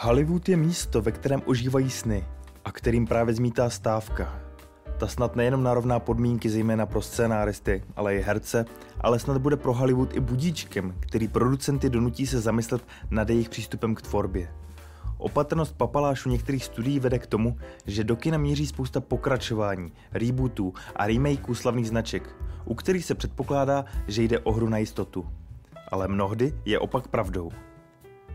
Hollywood je místo, ve kterém ožívají sny a kterým právě zmítá stávka. Ta snad nejenom narovná podmínky zejména pro scénáristy, ale i herce, ale snad bude pro Hollywood i budíčkem, který producenty donutí se zamyslet nad jejich přístupem k tvorbě. Opatrnost papalášů některých studií vede k tomu, že do kina míří spousta pokračování, rebootů a remakeů slavných značek, u kterých se předpokládá, že jde o hru na jistotu. Ale mnohdy je opak pravdou.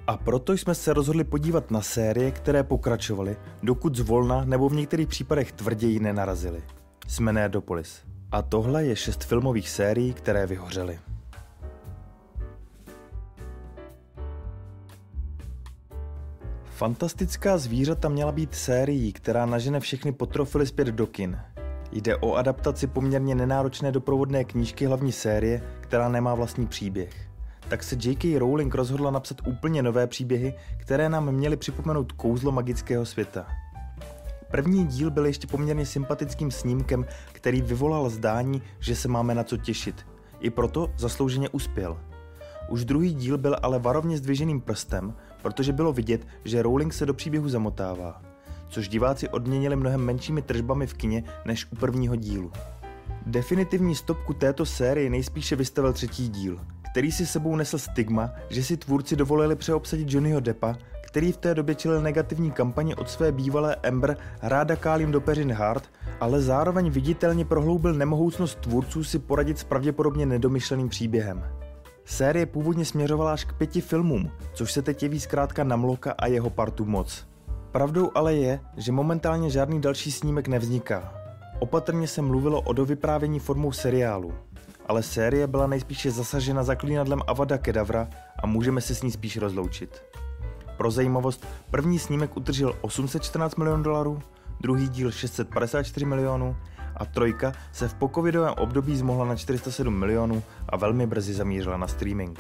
A proto jsme se rozhodli podívat na série, které pokračovaly, dokud zvolna nebo v některých případech tvrději nenarazily. Jsme Nerdopolis. A tohle je šest filmových sérií, které vyhořely. Fantastická zvířata měla být sérií, která nažene všechny potrofily zpět do kin. Jde o adaptaci poměrně nenáročné doprovodné knížky hlavní série, která nemá vlastní příběh tak se J.K. Rowling rozhodla napsat úplně nové příběhy, které nám měly připomenout kouzlo magického světa. První díl byl ještě poměrně sympatickým snímkem, který vyvolal zdání, že se máme na co těšit. I proto zaslouženě uspěl. Už druhý díl byl ale varovně zdviženým prstem, protože bylo vidět, že Rowling se do příběhu zamotává, což diváci odměnili mnohem menšími tržbami v kině než u prvního dílu. Definitivní stopku této série nejspíše vystavil třetí díl, který si sebou nesl stigma, že si tvůrci dovolili přeobsadit Johnnyho Deppa, který v té době čelil negativní kampaně od své bývalé Ember ráda kálím do peřin hard, ale zároveň viditelně prohloubil nemohoucnost tvůrců si poradit s pravděpodobně nedomyšleným příběhem. Série původně směřovala až k pěti filmům, což se teď jeví zkrátka na Mloka a jeho partu moc. Pravdou ale je, že momentálně žádný další snímek nevzniká. Opatrně se mluvilo o dovyprávění formou seriálu ale série byla nejspíše zasažena zaklínadlem Avada Kedavra a můžeme se s ní spíš rozloučit. Pro zajímavost, první snímek utržil 814 milionů dolarů, druhý díl 654 milionů a trojka se v pokovidovém období zmohla na 407 milionů a velmi brzy zamířila na streaming.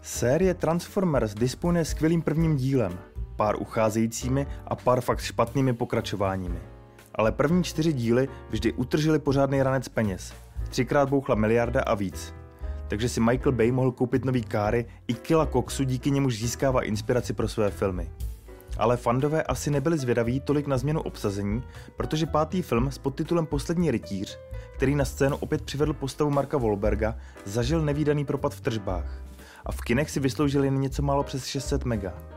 Série Transformers disponuje skvělým prvním dílem, pár ucházejícími a pár fakt špatnými pokračováními ale první čtyři díly vždy utržili pořádný ranec peněz. Třikrát bouchla miliarda a víc. Takže si Michael Bay mohl koupit nový káry i kila koksu, díky němuž získává inspiraci pro své filmy. Ale fandové asi nebyli zvědaví tolik na změnu obsazení, protože pátý film s podtitulem Poslední rytíř, který na scénu opět přivedl postavu Marka Wahlberga, zažil nevýdaný propad v tržbách. A v kinech si vysloužil jen něco málo přes 600 mega.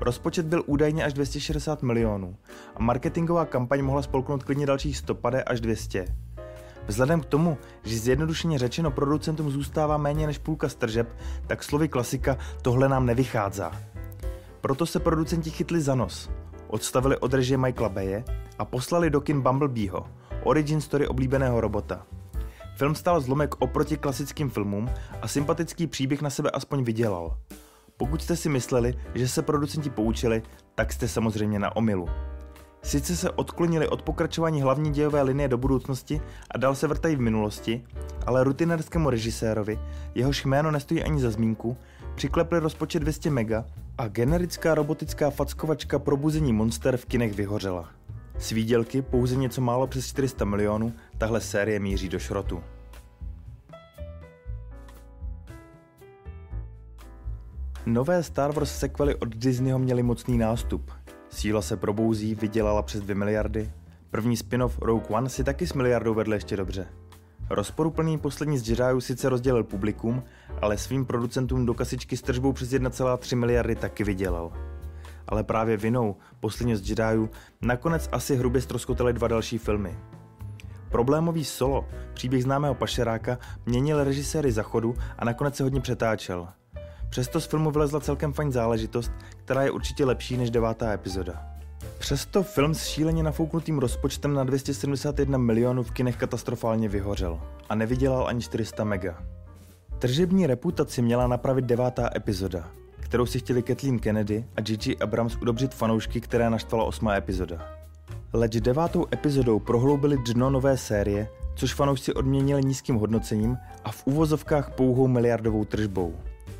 Rozpočet byl údajně až 260 milionů a marketingová kampaň mohla spolknout klidně dalších 150 až 200. Vzhledem k tomu, že zjednodušeně řečeno producentům zůstává méně než půlka stržeb, tak slovy klasika tohle nám nevychází. Proto se producenti chytli za nos, odstavili od režie Michaela Baye a poslali do kin Bumblebeeho, origin story oblíbeného robota. Film stál zlomek oproti klasickým filmům a sympatický příběh na sebe aspoň vydělal – pokud jste si mysleli, že se producenti poučili, tak jste samozřejmě na omilu. Sice se odklonili od pokračování hlavní dějové linie do budoucnosti a dál se vrtají v minulosti, ale rutinerskému režisérovi, jehož jméno nestojí ani za zmínku, přiklepli rozpočet 200 mega a generická robotická fackovačka Probuzení monster v kinech vyhořela. S výdělky pouze něco málo přes 400 milionů tahle série míří do šrotu. Nové Star Wars sequely od Disneyho měly mocný nástup. Síla se probouzí, vydělala přes 2 miliardy. První spin-off Rogue One si taky s miliardou vedle ještě dobře. Rozporuplný poslední z Jediů sice rozdělil publikum, ale svým producentům do kasičky s tržbou přes 1,3 miliardy taky vydělal. Ale právě vinou posledního z Jediů nakonec asi hrubě ztroskotaly dva další filmy. Problémový solo, příběh známého pašeráka, měnil režiséry zachodu a nakonec se hodně přetáčel – Přesto z filmu vylezla celkem fajn záležitost, která je určitě lepší než devátá epizoda. Přesto film s šíleně nafouknutým rozpočtem na 271 milionů v kinech katastrofálně vyhořel a nevydělal ani 400 mega. Tržební reputaci měla napravit devátá epizoda, kterou si chtěli Kathleen Kennedy a Gigi Abrams udobřit fanoušky, které naštvala osmá epizoda. Leč devátou epizodou prohloubili dno nové série, což fanoušci odměnili nízkým hodnocením a v úvozovkách pouhou miliardovou tržbou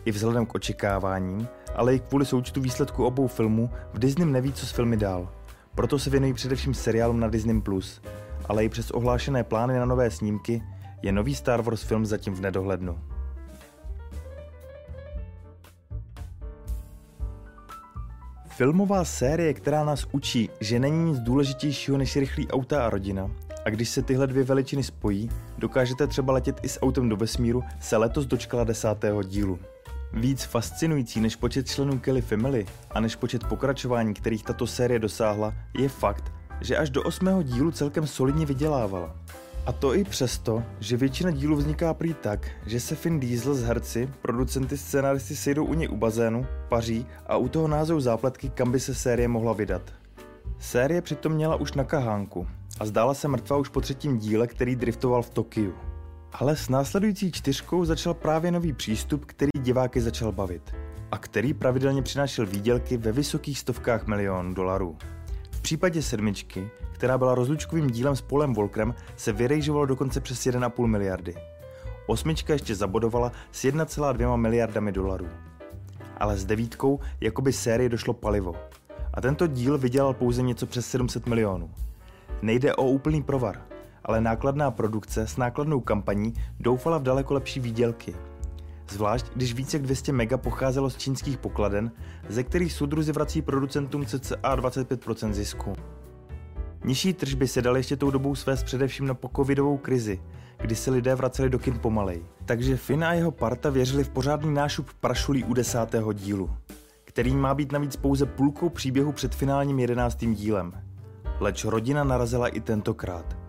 i vzhledem k očekáváním, ale i kvůli součtu výsledku obou filmů v Disney neví, co s filmy dál. Proto se věnují především seriálům na Disney+, Plus, ale i přes ohlášené plány na nové snímky je nový Star Wars film zatím v nedohlednu. Filmová série, která nás učí, že není nic důležitějšího než rychlý auta a rodina, a když se tyhle dvě veličiny spojí, dokážete třeba letět i s autem do vesmíru, se letos dočkala desátého dílu. Víc fascinující než počet členů Kelly Family a než počet pokračování, kterých tato série dosáhla, je fakt, že až do osmého dílu celkem solidně vydělávala. A to i přesto, že většina dílů vzniká prý tak, že se Finn Diesel s herci, producenty, scénaristy sejdou u něj u bazénu, paří a u toho názou zápletky, kam by se série mohla vydat. Série přitom měla už na kahánku a zdála se mrtvá už po třetím díle, který driftoval v Tokiu. Ale s následující čtyřkou začal právě nový přístup, který diváky začal bavit a který pravidelně přinášel výdělky ve vysokých stovkách milionů dolarů. V případě sedmičky, která byla rozlučkovým dílem s Polem Volkrem, se vyrejžovalo dokonce přes 1,5 miliardy. Osmička ještě zabodovala s 1,2 miliardami dolarů. Ale s devítkou jakoby série došlo palivo. A tento díl vydělal pouze něco přes 700 milionů. Nejde o úplný provar, ale nákladná produkce s nákladnou kampaní doufala v daleko lepší výdělky. Zvlášť, když více jak 200 mega pocházelo z čínských pokladen, ze kterých soudruzi vrací producentům cca 25% zisku. Nižší tržby se daly ještě tou dobou svést především na pokovidovou krizi, kdy se lidé vraceli do kin pomalej. Takže Finn a jeho parta věřili v pořádný nášup prašulí u desátého dílu, který má být navíc pouze půlkou příběhu před finálním jedenáctým dílem. Leč rodina narazila i tentokrát.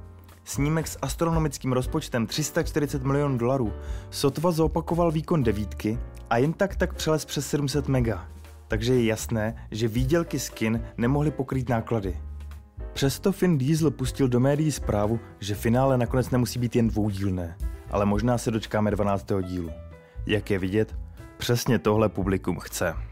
Snímek s astronomickým rozpočtem 340 milionů dolarů sotva zopakoval výkon devítky a jen tak tak přelez přes 700 mega. Takže je jasné, že výdělky skin nemohly pokrýt náklady. Přesto Finn Diesel pustil do médií zprávu, že finále nakonec nemusí být jen dvoudílné, ale možná se dočkáme 12. dílu. Jak je vidět, přesně tohle publikum chce.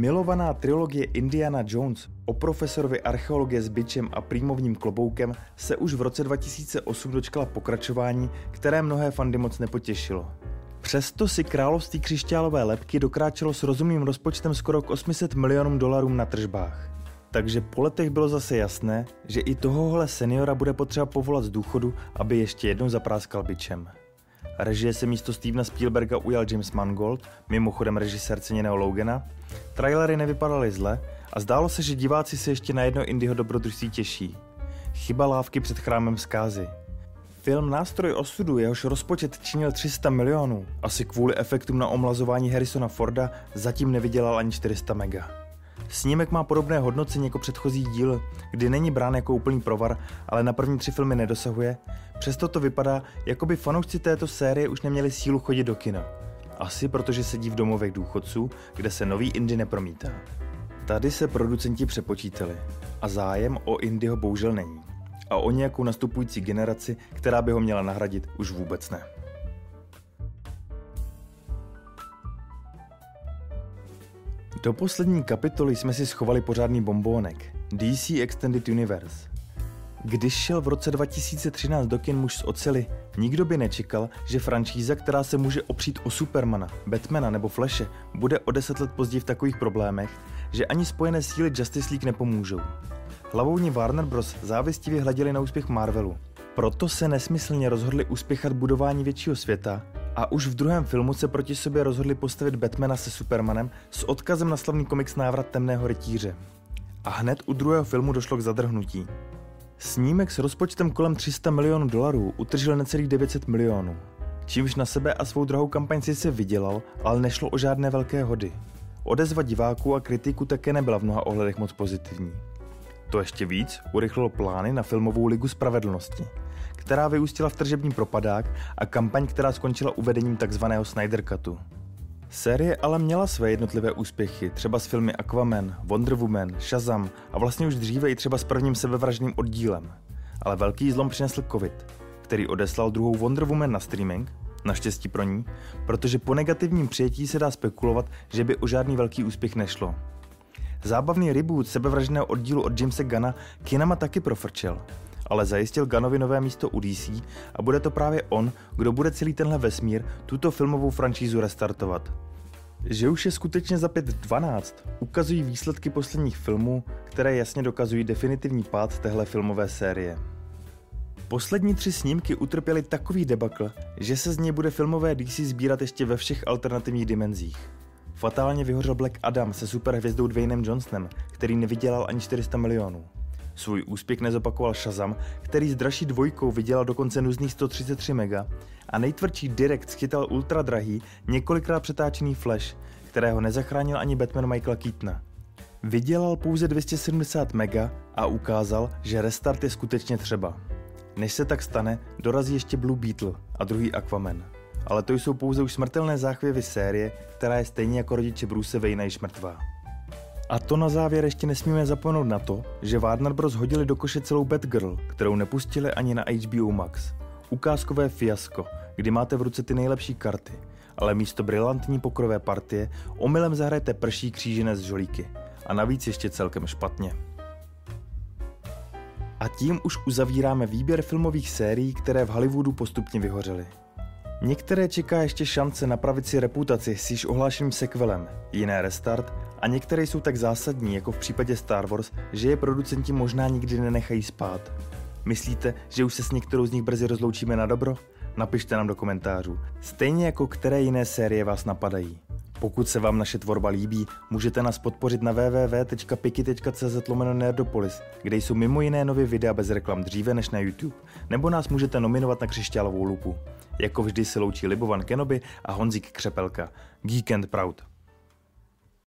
Milovaná trilogie Indiana Jones o profesorovi archeologie s bičem a prýmovním kloboukem se už v roce 2008 dočkala pokračování, které mnohé fandy moc nepotěšilo. Přesto si království křišťálové lepky dokráčelo s rozumným rozpočtem skoro k 800 milionům dolarů na tržbách. Takže po letech bylo zase jasné, že i tohohle seniora bude potřeba povolat z důchodu, aby ještě jednou zapráskal bičem. Režie se místo Stevena Spielberga ujal James Mangold, mimochodem režisér ceněného Logana. Trailery nevypadaly zle a zdálo se, že diváci se ještě na jedno Indyho dobrodružství těší. Chyba lávky před chrámem zkázy. Film Nástroj osudu, jehož rozpočet činil 300 milionů, asi kvůli efektům na omlazování Harrisona Forda, zatím nevydělal ani 400 mega. Snímek má podobné hodnocení jako předchozí díl, kdy není brán jako úplný provar, ale na první tři filmy nedosahuje. Přesto to vypadá, jako by fanoušci této série už neměli sílu chodit do kina. Asi protože sedí v domovech důchodců, kde se nový Indy nepromítá. Tady se producenti přepočítali a zájem o Indyho bohužel není. A o nějakou nastupující generaci, která by ho měla nahradit, už vůbec ne. Do poslední kapitoly jsme si schovali pořádný bombónek. DC Extended Universe. Když šel v roce 2013 do kin muž z ocely, nikdo by nečekal, že franšíza, která se může opřít o Supermana, Batmana nebo Flashe, bude o deset let později v takových problémech, že ani spojené síly Justice League nepomůžou. Hlavovní Warner Bros. závistivě hleděli na úspěch Marvelu. Proto se nesmyslně rozhodli uspěchat budování většího světa a už v druhém filmu se proti sobě rozhodli postavit Batmana se Supermanem s odkazem na slavný komiks Návrat temného rytíře. A hned u druhého filmu došlo k zadrhnutí. Snímek s rozpočtem kolem 300 milionů dolarů utržil necelých 900 milionů, čímž na sebe a svou drahou kampaň se vydělal, ale nešlo o žádné velké hody. Odezva diváků a kritiků také nebyla v mnoha ohledech moc pozitivní. To ještě víc urychlilo plány na filmovou ligu spravedlnosti, která vyústila v tržební propadák a kampaň, která skončila uvedením tzv. Snyder Cutu. Série ale měla své jednotlivé úspěchy, třeba s filmy Aquaman, Wonder Woman, Shazam a vlastně už dříve i třeba s prvním sebevražným oddílem. Ale velký zlom přinesl covid, který odeslal druhou Wonder Woman na streaming, naštěstí pro ní, protože po negativním přijetí se dá spekulovat, že by o žádný velký úspěch nešlo. Zábavný reboot sebevražného oddílu od Jamesa Gana kinama taky profrčel, ale zajistil Ganovi nové místo u DC a bude to právě on, kdo bude celý tenhle vesmír, tuto filmovou franšízu restartovat. Že už je skutečně za 5.12, ukazují výsledky posledních filmů, které jasně dokazují definitivní pád téhle filmové série. Poslední tři snímky utrpěly takový debakl, že se z něj bude filmové DC sbírat ještě ve všech alternativních dimenzích. Fatálně vyhořel Black Adam se superhvězdou Dwaynem Johnsonem, který nevydělal ani 400 milionů. Svůj úspěch nezopakoval Shazam, který s dražší dvojkou vydělal dokonce nuzných 133 mega a nejtvrdší Direct schytal ultra drahý, několikrát přetáčený Flash, kterého nezachránil ani Batman Michaela Keatona. Vydělal pouze 270 mega a ukázal, že restart je skutečně třeba. Než se tak stane, dorazí ještě Blue Beetle a druhý Aquaman. Ale to jsou pouze už smrtelné záchvěvy série, která je stejně jako rodiče Bruce Wayne již mrtvá. A to na závěr ještě nesmíme zapomenout na to, že Warner Bros. hodili do koše celou Batgirl, kterou nepustili ani na HBO Max. Ukázkové fiasko, kdy máte v ruce ty nejlepší karty, ale místo brilantní pokrové partie omylem zahrajete prší křížené z žolíky. A navíc ještě celkem špatně. A tím už uzavíráme výběr filmových sérií, které v Hollywoodu postupně vyhořely. Některé čeká ještě šance napravit si reputaci s již ohlášeným sequelem, jiné restart a některé jsou tak zásadní, jako v případě Star Wars, že je producenti možná nikdy nenechají spát. Myslíte, že už se s některou z nich brzy rozloučíme na dobro? Napište nám do komentářů. Stejně jako které jiné série vás napadají. Pokud se vám naše tvorba líbí, můžete nás podpořit na www.piki.cz nerdopolis, kde jsou mimo jiné nově videa bez reklam dříve než na YouTube, nebo nás můžete nominovat na křišťálovou lupu. Jako vždy se loučí Libovan Kenobi a Honzik Křepelka. Geek and Proud.